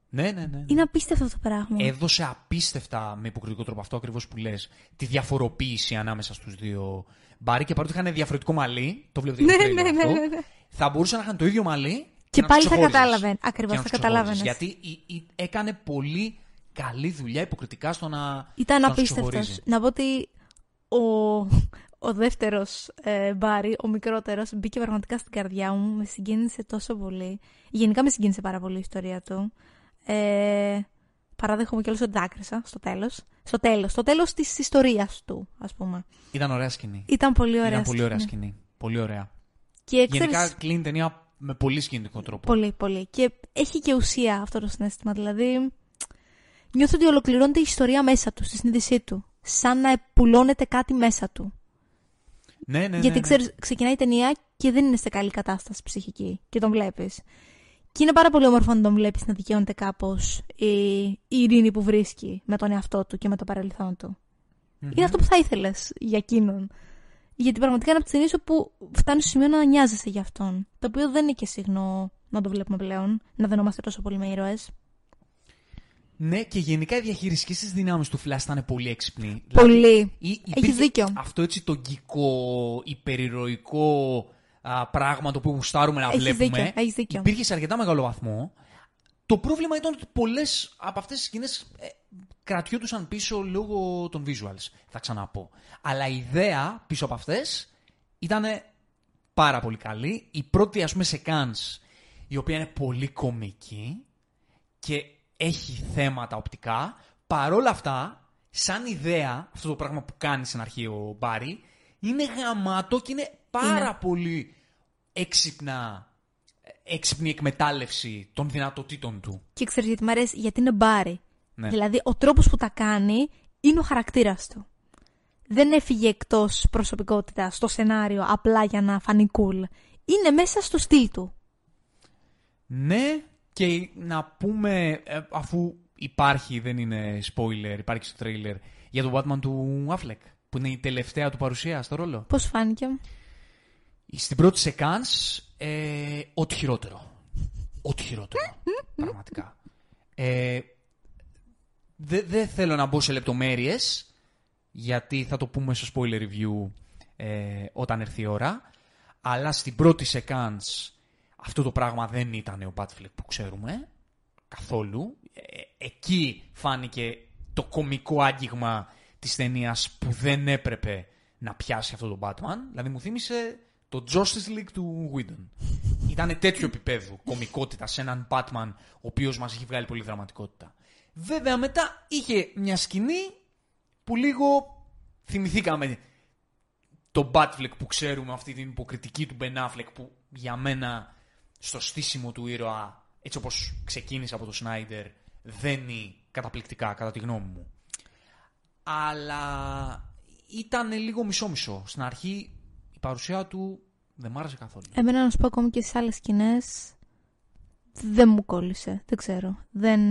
Ναι, ναι, ναι. Είναι απίστευτο αυτό το πράγμα. Έδωσε απίστευτα με υποκριτικό τρόπο αυτό ακριβώς που λες τη διαφοροποίηση ανάμεσα στους δύο μπάρι και παρότι είχαν διαφορετικό μαλλί, το βλέπετε Ναι, και στο ναι, trailer ναι, αυτό, ναι, ναι. Θα μπορούσαν να είχαν το ίδιο μαλλί Και να πάλι τους θα ξεχώριζες. κατάλαβε. Ακριβώς, Και να θα τους καταλάβαινες. ξεχώριζες. Γιατί η- η- έκανε πολύ καλή δουλειά υποκριτικά στο να Ήταν στο να τους απίστευτος. ξεχωρίζει. Να πω ότι ο, ο δεύτερος ε, μπάρι, ο μικρότερος, μπήκε πραγματικά στην καρδιά μου. Με συγκίνησε τόσο πολύ. Γενικά με συγκίνησε πάρα πολύ η ιστορία του. Ε, παράδεχομαι κιόλας ότι δάκρυσα στο τέλος. Στο τέλος, στο τέλος της ιστορίας του, ας πούμε. Ήταν ωραία σκηνή. Ήταν πολύ ωραία Ήταν πολύ ωραία σκηνή. σκηνή. Πολύ ωραία. Και Γενικά ξέρεις, κλείνει η ταινία με πολύ σκηνικό τρόπο. Πολύ, πολύ. Και έχει και ουσία αυτό το συνέστημα. Δηλαδή, νιώθω ότι ολοκληρώνεται η ιστορία μέσα του, στη συνείδησή του. Σαν να πουλώνεται κάτι μέσα του. Ναι, ναι, ναι. Γιατί ναι. ξέρεις, ξεκινάει η ταινία και δεν είναι σε καλή κατάσταση ψυχική. Και τον βλέπεις. Και είναι πάρα πολύ όμορφο να τον βλέπεις να δικαιώνεται κάπως η, η ειρήνη που βρίσκει με τον εαυτό του και με το παρελθόν του. Μμμ. Είναι αυτό που θα ήθελες για εκείνον. Γιατί πραγματικά είναι από τις ταινίες όπου φτάνει στο σημείο να νοιάζεσαι για αυτόν. Το οποίο δεν είναι και συχνό να το βλέπουμε πλέον, να δενόμαστε τόσο πολύ με ήρωες. Ναι, και γενικά η διαχειριστική της δυνάμεις του Flash ήταν πολύ έξυπνη. Πολύ. Δηλαδή, ή- Έχεις υπήρχε δίκιο. Αυτό έτσι το γκικό, υπερηρωικό α, πράγμα το οποίο γουστάρουμε να Έχεις βλέπουμε. δίκιο, έχεις δίκιο. Υπήρχε σε αρκετά μεγάλο βαθμό. Το πρόβλημα ήταν ότι πολλές από αυτές τις σκηνές ε, κρατιόντουσαν πίσω λόγω των visuals, θα ξαναπώ. Αλλά η ιδέα πίσω από αυτές ήταν πάρα πολύ καλή. Η πρώτη, ας πούμε, σεκάνς, η οποία είναι πολύ κομική και έχει θέματα οπτικά. Παρόλα αυτά, σαν ιδέα, αυτό το πράγμα που κάνεις στην αρχή ο Μπάρι, είναι γαμάτο και είναι πάρα Είναι. πολύ έξυπνα, έξυπνη εκμετάλλευση των δυνατοτήτων του. Και ξέρεις γιατί μ' αρέσει, γιατί είναι μπάρι. Ναι. Δηλαδή, ο τρόπος που τα κάνει είναι ο χαρακτήρας του. Δεν έφυγε εκτός προσωπικότητα στο σενάριο απλά για να φανεί cool. Είναι μέσα στο στυλ του. Ναι, και να πούμε, ε, αφού υπάρχει, δεν είναι spoiler, υπάρχει στο trailer, για τον Batman του Affleck, που είναι η τελευταία του παρουσία στο ρόλο. Πώς φάνηκε; Στην πρώτη σεκάνς, ε, ό,τι χειρότερο. Ό,τι χειρότερο. πραγματικά. Ε, Δεν δεν θέλω να μπω σε λεπτομέρειες, γιατί θα το πούμε στο spoiler review ε, όταν έρθει η ώρα. Αλλά στην πρώτη σεκάνς αυτό το πράγμα δεν ήταν ο Batfleck που ξέρουμε. Καθόλου. Ε, εκεί φάνηκε το κομικό άγγιγμα της ταινίας που δεν έπρεπε να πιάσει αυτό το Batman. Δηλαδή μου θύμισε το Justice League του Whedon. Ήταν τέτοιο επίπεδο κομικότητας σε έναν Batman ο οποίος μας έχει βγάλει πολύ δραματικότητα. Βέβαια μετά είχε μια σκηνή που λίγο θυμηθήκαμε το Batfleck που ξέρουμε, αυτή την υποκριτική του Ben Affleck που για μένα στο στήσιμο του ήρωα, έτσι όπως ξεκίνησε από το Snyder, δένει καταπληκτικά κατά τη γνώμη μου. Αλλά ήταν λίγο μισό-μισό. Στην αρχή η παρουσία του δεν μ' άρεσε καθόλου. Εμένα να σου πω ακόμη και στις άλλες σκηνές. Δεν μου κόλλησε. Δεν ξέρω. Δεν.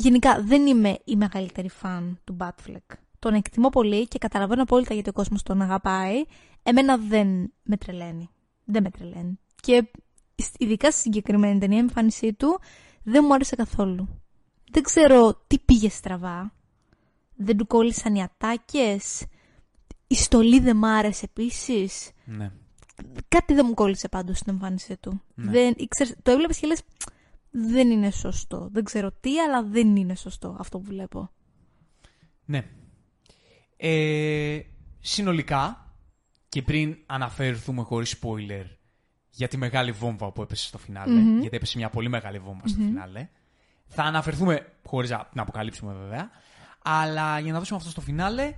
Γενικά δεν είμαι η μεγαλύτερη φαν του Batfleck. Τον εκτιμώ πολύ και καταλαβαίνω απόλυτα γιατί ο κόσμος τον αγαπάει. Εμένα δεν με τρελαίνει. Δεν με τρελαίνει. Και ειδικά στη συγκεκριμένη ταινία, η εμφάνισή του δεν μου άρεσε καθόλου. Δεν ξέρω τι πήγε στραβά. Δεν του κόλλησαν οι ατάκες. Η στολή δεν μ' άρεσε επίσης Ναι. κάτι δεν μου κόλλησε πάντως στην εμφάνισή του. Ναι. Δεν, ξέρεις, το έβλεπες και λες δεν είναι σωστό. Δεν ξέρω τι, αλλά δεν είναι σωστό αυτό που βλέπω. Ναι. Ε, συνολικά, και πριν αναφερθούμε χωρίς spoiler για τη μεγάλη βόμβα που έπεσε στο φινάλε, Μμμ. γιατί έπεσε μια πολύ μεγάλη βόμβα στο φινάλε, θα αναφερθούμε χωρίς να την αποκαλύψουμε βέβαια, αλλά για να δώσουμε αυτό στο φινάλε,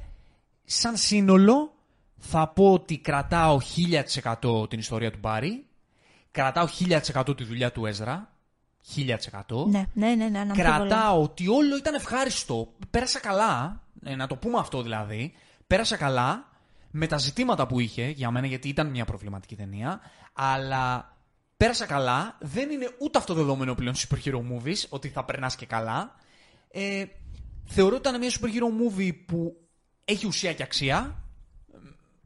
σαν σύνολο θα πω ότι κρατάω 1000% την ιστορία του Μπάρι, κρατάω 1000% τη δουλειά του Έζρα, 1000%. Ναι, ναι, ναι, ναι αναμφίβολα. Κρατάω ότι όλο ήταν ευχάριστο. Πέρασα καλά, ε, να το πούμε αυτό δηλαδή. Πέρασα καλά με τα ζητήματα που είχε για μένα, γιατί ήταν μια προβληματική ταινία. Αλλά πέρασα καλά. Δεν είναι ούτε αυτό δεδομένο πλέον super hero movies, ότι θα περνάς και καλά. Ε, θεωρώ ότι ήταν μια super hero movie που έχει ουσία και αξία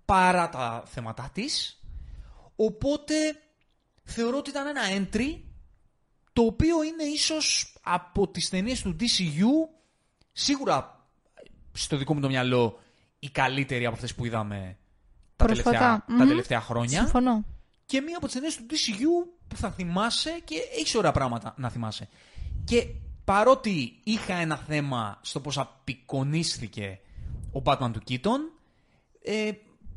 παρά τα θέματα της. Οπότε θεωρώ ότι ήταν ένα entry το οποίο είναι ίσως από τις ταινίες του DCU σίγουρα στο δικό μου το μυαλό η καλύτερη από αυτές που είδαμε τα τελευταία, τα τελευταία χρόνια. Συμφωνώ. Και μία από τις ταινίες του DCU που θα θυμάσαι και έχεις ωραία πράγματα να θυμάσαι. Και παρότι είχα ένα θέμα στο πώς απεικονίστηκε ο Batman του Keaton, ε,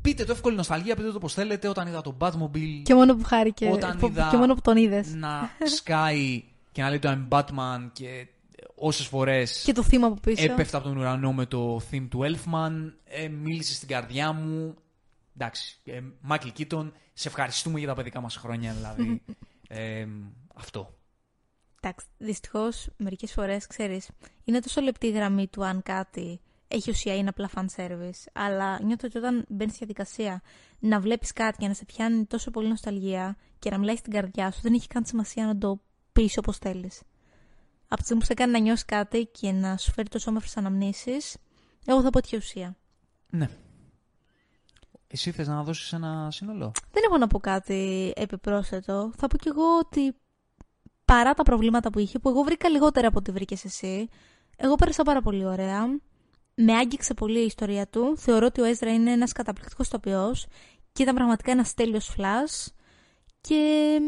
πείτε το εύκολη νοσταλγία, πείτε το όπως θέλετε, όταν είδα τον Batmobile... Και μόνο που χάρηκε, Όταν που, είδα και μόνο που τον είδες. να σκάει και να λέει το I'm Batman και όσες φορές Και το θύμα από πίσω. έπεφτα από τον ουρανό με το theme του Elfman, ε, μίλησε στην καρδιά μου. Εντάξει, ε, Μάικλ Κίτον, σε ευχαριστούμε για τα παιδικά μας χρόνια, δηλαδή. ε, αυτό. Εντάξει, δυστυχώς μερικές φορές ξέρεις, είναι τόσο λεπτή η γραμμή του αν κάτι έχει ουσία ή είναι απλά fan service. Αλλά νιώθω ότι όταν μπαίνεις στη διαδικασία να βλέπεις κάτι και να σε πιάνει τόσο πολύ νοσταλγία και να μιλάει στην καρδιά σου, δεν έχει καν σημασία να το πεις όπως θέλεις. Από τη στιγμή που σε κάνει να νιώσεις κάτι και να σου φέρει τόσο όμορφες αναμνήσεις, εγώ θα πω ότι έχει ουσία. Ναι. Εσύ θες να δώσεις ένα σύνολο; Δεν έχω να πω κάτι επιπρόσθετο. Θα πω κι εγώ ότι παρά τα προβλήματα που είχε, που εγώ βρήκα λιγότερα από ό,τι βρήκες εσύ, εγώ πέρασα πάρα πολύ ωραία. Με άγγιξε πολύ η ιστορία του. Θεωρώ ότι ο Έζρα είναι ένας καταπληκτικός τοπιός και ήταν πραγματικά ένας τέλειος φλα. Και.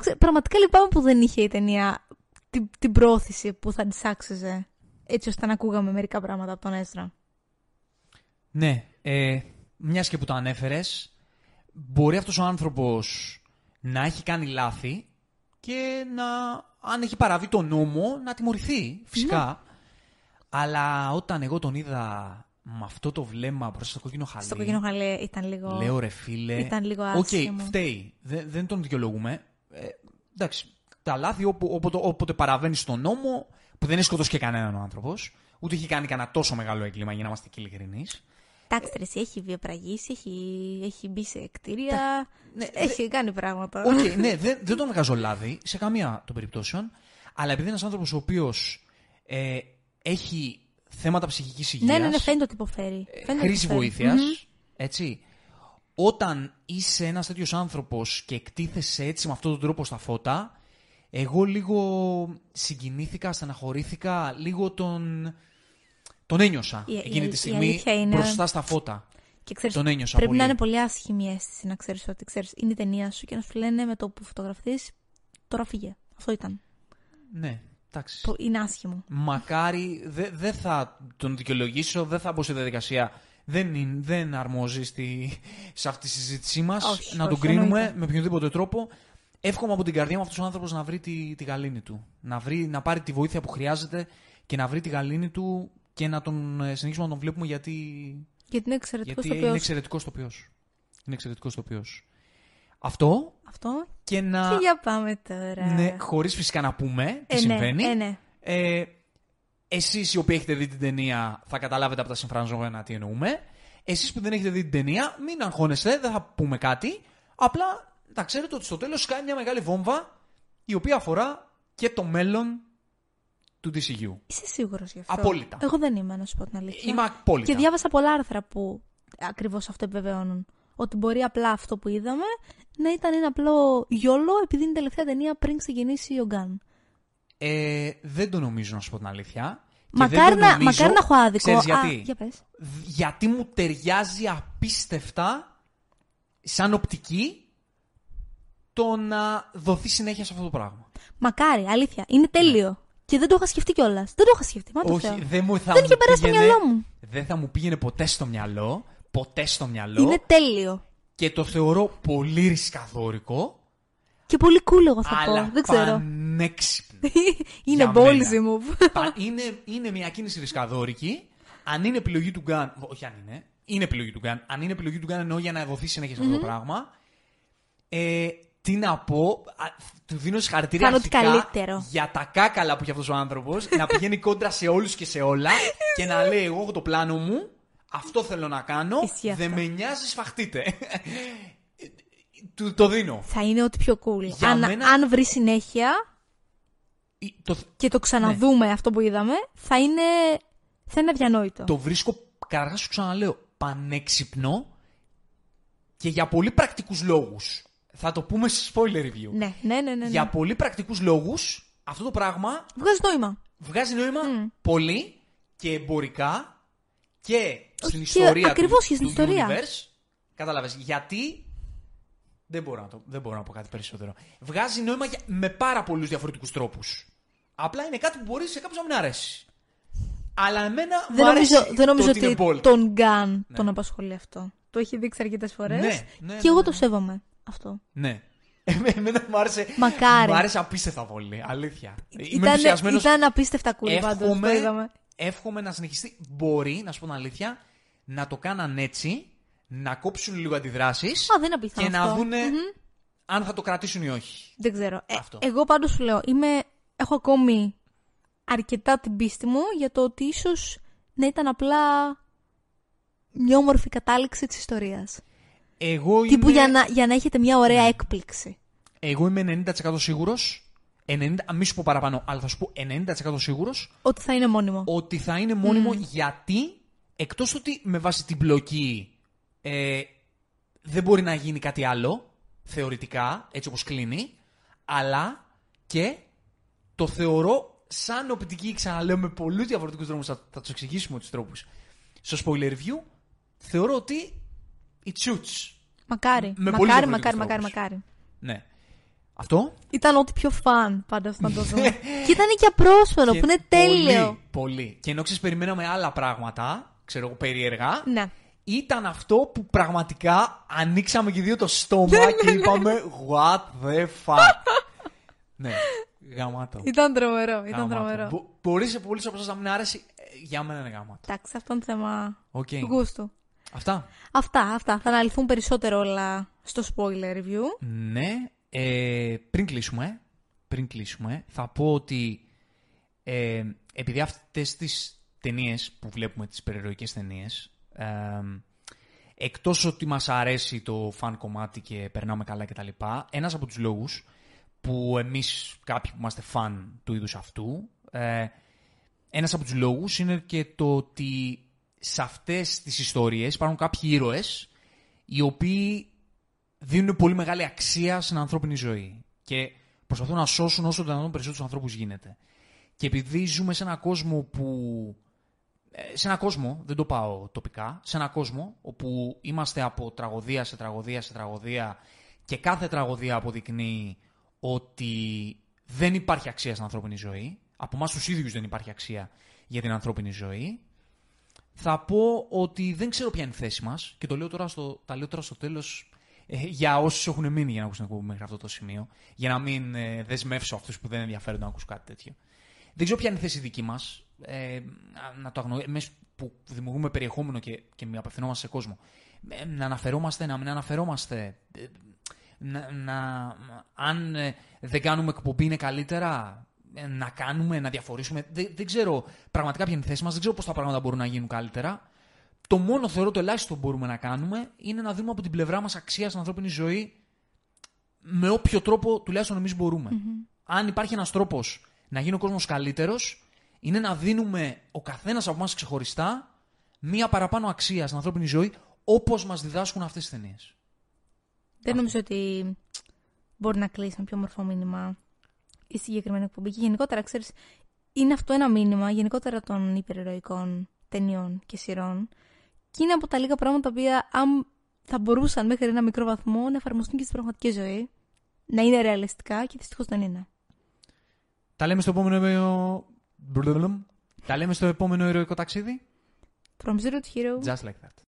Ξέ- Πραγματικά λυπάμαι που δεν είχε η ταινία την, την πρόθεση που θα της άξιζε. Έτσι ώστε να ακούγαμε μερικά πράγματα από τον Έζρα. Ναι, ε, μιας και που το ανέφερες, μπορεί αυτός ο άνθρωπος να έχει κάνει λάθη και να, αν έχει παραβεί τον νόμο, να τιμωρηθεί, φυσικά. Αλλά όταν εγώ τον είδα με αυτό το βλέμμα προς το κόκκινο χαλί, Στο κοκκινό χαλέ ήταν λίγο. λέω ρε φίλε, Ήταν λίγο οκ, άσχημο. φταίει, δεν, δεν τον δικαιολογούμε. Ε, εντάξει, τα λάθη όπου, όποτε, όποτε παραβαίνεις στον νόμο, που δεν έχει σκοτώσει και κανέναν ο άνθρωπος, ούτε έχει κάνει κανένα τόσο μεγάλο έγκλημα για να είμαστε και ειλικρινείς. Εντάξει, ρε, εσύ έχει βιαιοπραγήσει, έχει, έχει μπει σε κτίρια. ναι, έχει κάνει πράγματα. Οκ, ναι, δεν, δεν τον βγάζω λάδι σε καμία των περιπτώσεων. Αλλά επειδή είναι ένας άνθρωπος ο οποίος ε, έχει θέματα ψυχικής υγεία. ναι, ναι, ναι, φαίνεται ότι υποφέρει. Φαίνεται ότι χρήση υποφέρει. βοήθειας. Μμμ. Έτσι. Όταν είσαι ένας τέτοιος άνθρωπος και εκτίθεσαι έτσι με αυτόν τον τρόπο στα φώτα, εγώ λίγο συγκινήθηκα, στεναχωρήθηκα, λίγο τον. Τον ένιωσα Η- η- εκείνη η τη στιγμή αλήθεια είναι- μπροστά στα φώτα. Και ξέρεις, Τον ένιωσα πρέπει πολύ. να είναι πολύ άσχημη η αίσθηση να ξέρεις ότι ξέρεις, είναι η ταινία σου και να σου λένε με το που φωτογραφθεί, τώρα φύγε. Αυτό ήταν. Ναι, εντάξει. Το- Είναι άσχημο. Μακάρι, δεν δεν θα τον δικαιολογήσω, δεν θα μπω στη διαδικασία. Δεν, είναι- δεν αρμόζει στη, σε αυτή τη συζήτησή μας Όχι, να τον όχι, κρίνουμε εννοείται. με οποιοδήποτε τρόπο. Εύχομαι από την καρδιά μου αυτός ο άνθρωπος να βρει τη, τη γαλήνη του. Να, βρει, να πάρει τη βοήθεια που χρειάζεται και να βρει τη γαλήνη του και να τον ε, συνεχίσουμε να τον βλέπουμε γιατί, Γιατί είναι εξαιρετικός γιατί το είναι οποίο. εξαιρετικός τοπίο. Είναι εξαιρετικός τοπίο. Αυτό Αυτό. και να. Και για πάμε τώρα. Ναι, χωρίς φυσικά να πούμε τι Ε, ναι, συμβαίνει. ε, ναι. Ε, εσείς οι οποίοι έχετε δει την ταινία θα καταλάβετε από τα συμφραζόμενα τι εννοούμε. Εσείς που δεν έχετε δει την ταινία, μην αγχώνεστε, δεν θα πούμε κάτι. Απλά να ξέρετε ότι στο τέλος κάνει μια μεγάλη βόμβα η οποία αφορά και το μέλλον του DCU. Είσαι σίγουρος γι' αυτό; Απόλυτα. Εγώ δεν είμαι, να σου πω την αλήθεια. Είμαι απόλυτα. Και διάβασα πολλά άρθρα που ακριβώς αυτό επιβεβαιώνουν. Ότι μπορεί απλά αυτό που είδαμε να ήταν ένα απλό γιόλο επειδή είναι η τελευταία ταινία πριν ξεκινήσει ο Γκάν. Ε, δεν το νομίζω να σου πω την αλήθεια. Και Μακάρι δεν το να, νομίζω- μακάρι να έχω άδικο. Ξέρεις γιατί; Α, για πες. Δ- γιατί μου ταιριάζει απίστευτα σαν οπτική το να δοθεί συνέχεια σε αυτό το πράγμα. Μακάρι, αλήθεια. Είναι τέλειο. Και δεν το είχα σκεφτεί κιόλας. Δεν το είχα σκεφτεί. Μα το Όχι, Θεό. δεν μου θα Δεν μου είχε περάσει στο πήγαινε- μυαλό μου. Δεν θα μου πήγαινε ποτέ στο μυαλό. Ποτέ στο μυαλό. Είναι τέλειο. Και το θεωρώ πολύ ρισκαδόρικο. Και πολύ cool, εγώ θα αλλά πω. Δεν ξέρω. πανέξυπνο. είναι Για ballsy μένα. move. Πα- είναι, είναι μια κίνηση ρισκαδόρικη, αν είναι επιλογή του Γκάν. Όχι αν είναι. Είναι επιλογή του Γκάν. Αν είναι επιλογή του Γκάν εννοώ για να δοθεί συνέχεια σε αυτό το πράγμα. Ε, τι να πω. α, του δίνω συγχαρητήρια Κάνω ό,τι αρχικά καλύτερο. για τα κάκαλα που έχει αυτός ο άνθρωπος. να πηγαίνει κόντρα σε όλους και σε όλα και να λέει: Εγώ έχω το πλάνο μου. Αυτό θέλω να κάνω. Ισχύει Δεν αυτό. με νοιάζει, σφαχτείτε. του το δίνω. Θα είναι ό,τι πιο cool. Για αν, μένα- αν βρει συνέχεια Ή- Το, και το ξαναδούμε αυτό που είδαμε, θα είναι, θα είναι αδιανόητο. το βρίσκω, καταρχά σου ξαναλέω, πανέξυπνο και για πολύ πρακτικούς λόγους. Θα το πούμε σε spoiler review. Ναι, ναι, ναι. ναι, ναι. Για πολύ πρακτικούς λόγους, αυτό το πράγμα Βγάζει νόημα. βγάζει νόημα πολύ και εμπορικά και στην και ιστορία ακριβώς του, και στην του ιστορία. universe. Κατάλαβες. Γιατί δεν μπορώ, να το, δεν μπορώ να πω κάτι περισσότερο. Βγάζει νόημα για- με πάρα πολλούς διαφορετικούς τρόπους. Απλά είναι κάτι που μπορείς σε κάποιους να μην αρέσει. Αλλά εμένα Δεν μου αρέσει νομίζω, δεν νομίζω το ότι ότι είναι bold. τον Γκάν τον απασχολεί αυτό. Το έχει δείξει αρκετές φορές. Ναι, ναι, και ναι, εγώ ναι. το σέβομαι αυτό. Ναι. Εμέ- Εμένα μου άρεσε, Μακάρι. μου άρεσε απίστευτα πολύ. Αλήθεια. Είμαι Ήταν, ενθουσιασμένος. ήταν απίστευτα cool πάντως, το Εύχομαι, είδαμε. Εύχομαι να συνεχιστεί. Μπορεί, να σου πω την αλήθεια, να το κάναν έτσι, να κόψουν λίγο αντιδράσεις Α, δεν είναι απίθανο και να αυτό. δουνε αν θα το κρατήσουν ή όχι. Δεν ξέρω. Ε, Αυτό. εγώ πάντως σου λέω, είμαι, έχω ακόμη αρκετά την πίστη μου για το ότι ίσως να ήταν απλά μια όμορφη κατάληξη της ιστορίας. Εγώ Τύπου είμαι, για να, για να έχετε μια ωραία έκπληξη. εγώ είμαι 90% σίγουρος. 90, μη σου πω παραπάνω, αλλά θα σου πω 90% σίγουρος Ότι θα είναι μόνιμο. ότι θα είναι μόνιμο γιατί εκτός ότι με βάση την πλοκή ε, δεν μπορεί να γίνει κάτι άλλο θεωρητικά, έτσι όπως κλείνει, αλλά και το θεωρώ σαν οπτική, ξαναλέω με πολλούς διαφορετικούς δρόμους, θα, θα τους εξηγήσουμε τους τρόπους, στο spoiler review, θεωρώ ότι it shoots. Μακάρι. με πολύ μακάρι, διαφορετικούς μακάρι, μακάρι, τρόπους. μακάρι. Ναι. Αυτό; Ήταν ό,τι πιο fun πάντως να το δούμε. και ήταν και απρόσμενο, Και που είναι τέλειο. Πολύ, πολύ. Και ενώ ξέρεις, περιμέναμε άλλα πράγματα, ξέρω εγώ, περίεργα, Ναι. ήταν αυτό που πραγματικά ανοίξαμε και οι δύο το στόμα και είπαμε What the fuck; ναι, γαμάτο. Ήταν τρομερό, ήταν Γαμάτο. τρομερό. Μπο- Μπορείς σε πολλούς από εσάς να μην άρεσε. ε, Για μένα είναι γαμάτο. Εντάξει, αυτό είναι θέμα Οκ. του γούστου. Αυτά. Αυτά, αυτά. Θα αναλυθούν περισσότερο όλα στο spoiler review. Ναι. Ε, πριν κλείσουμε, πριν κλείσουμε, θα πω ότι ε, επειδή αυτές τις ταινίες που βλέπουμε, τις περιεροϊκές ταινίες, ε, εκτός ότι μας αρέσει το φαν κομμάτι και περνάμε καλά κτλ, ένας από τους λόγους που εμείς κάποιοι που είμαστε φαν του είδους αυτού, ε, ένας από τους λόγους είναι και το ότι σε αυτές τις ιστορίες υπάρχουν κάποιοι ήρωες οι οποίοι δίνουν πολύ μεγάλη αξία στην ανθρώπινη ζωή και προσπαθούν να σώσουν όσο το δυνατόν περισσότερους ανθρώπους γίνεται. Και επειδή ζούμε σε ένα κόσμο που... ε, Σε ένα κόσμο, δεν το πάω τοπικά, σε ένα κόσμο όπου είμαστε από τραγωδία σε τραγωδία σε τραγωδία και κάθε τραγωδία αποδεικνύει ότι δεν υπάρχει αξία στην ανθρώπινη ζωή. Από εμάς τους ίδιους δεν υπάρχει αξία για την ανθρώπινη ζωή. Θα πω ότι δεν ξέρω ποια είναι η θέση μας και το λέω τώρα στο, τα λέω τώρα στο τέλος για όσους έχουν μείνει για να ακούσουν την εκπομπή μέχρι αυτό το σημείο. Για να μην ε, δεσμεύσω αυτούς που δεν ενδιαφέρονται να ακούσουν κάτι τέτοιο. Δεν ξέρω ποια είναι η θέση δική μας. Ε, να το αγνοήσουμε. Εμείς που δημιουργούμε περιεχόμενο και, και μη απευθυνόμαστε σε κόσμο. Ε, να αναφερόμαστε, να μην αναφερόμαστε. Ε, να, να, αν ε, δεν κάνουμε εκπομπή είναι καλύτερα. Ε, να κάνουμε, να διαφορήσουμε. Δεν, δεν ξέρω πραγματικά ποια είναι η θέση μας. Δεν ξέρω πώς τα πράγματα μπορούν να γίνουν καλύτερα. Το μόνο θεωρώ το ελάχιστο που μπορούμε να κάνουμε είναι να δούμε από την πλευρά μας αξίας στην ανθρώπινη ζωή με όποιο τρόπο τουλάχιστον εμείς μπορούμε. Αν υπάρχει ένας τρόπος να γίνει ο κόσμος καλύτερος, είναι να δίνουμε ο καθένας από εμάς ξεχωριστά μία παραπάνω αξία στην ανθρώπινη ζωή όπως μας διδάσκουν αυτές τις ταινίες. Δεν νομίζω ότι μπορεί να κλείσει με πιο μορφό μήνυμα η συγκεκριμένη εκπομπή. Και γενικότερα, ξέρεις, είναι αυτό ένα μήνυμα γενικότερα των υπερηρωικών ταινιών και σειρών. Και είναι από τα λίγα πράγματα τα οποία, αν θα μπορούσαν μέχρι ένα μικρό βαθμό να εφαρμοστούν και στην πραγματική ζωή, να είναι ρεαλιστικά και δυστυχώς δεν είναι. Τα λέμε στο επόμενο. Τα λέμε στο επόμενο ηρωικό ταξίδι. From Zero to Hero. Just like that.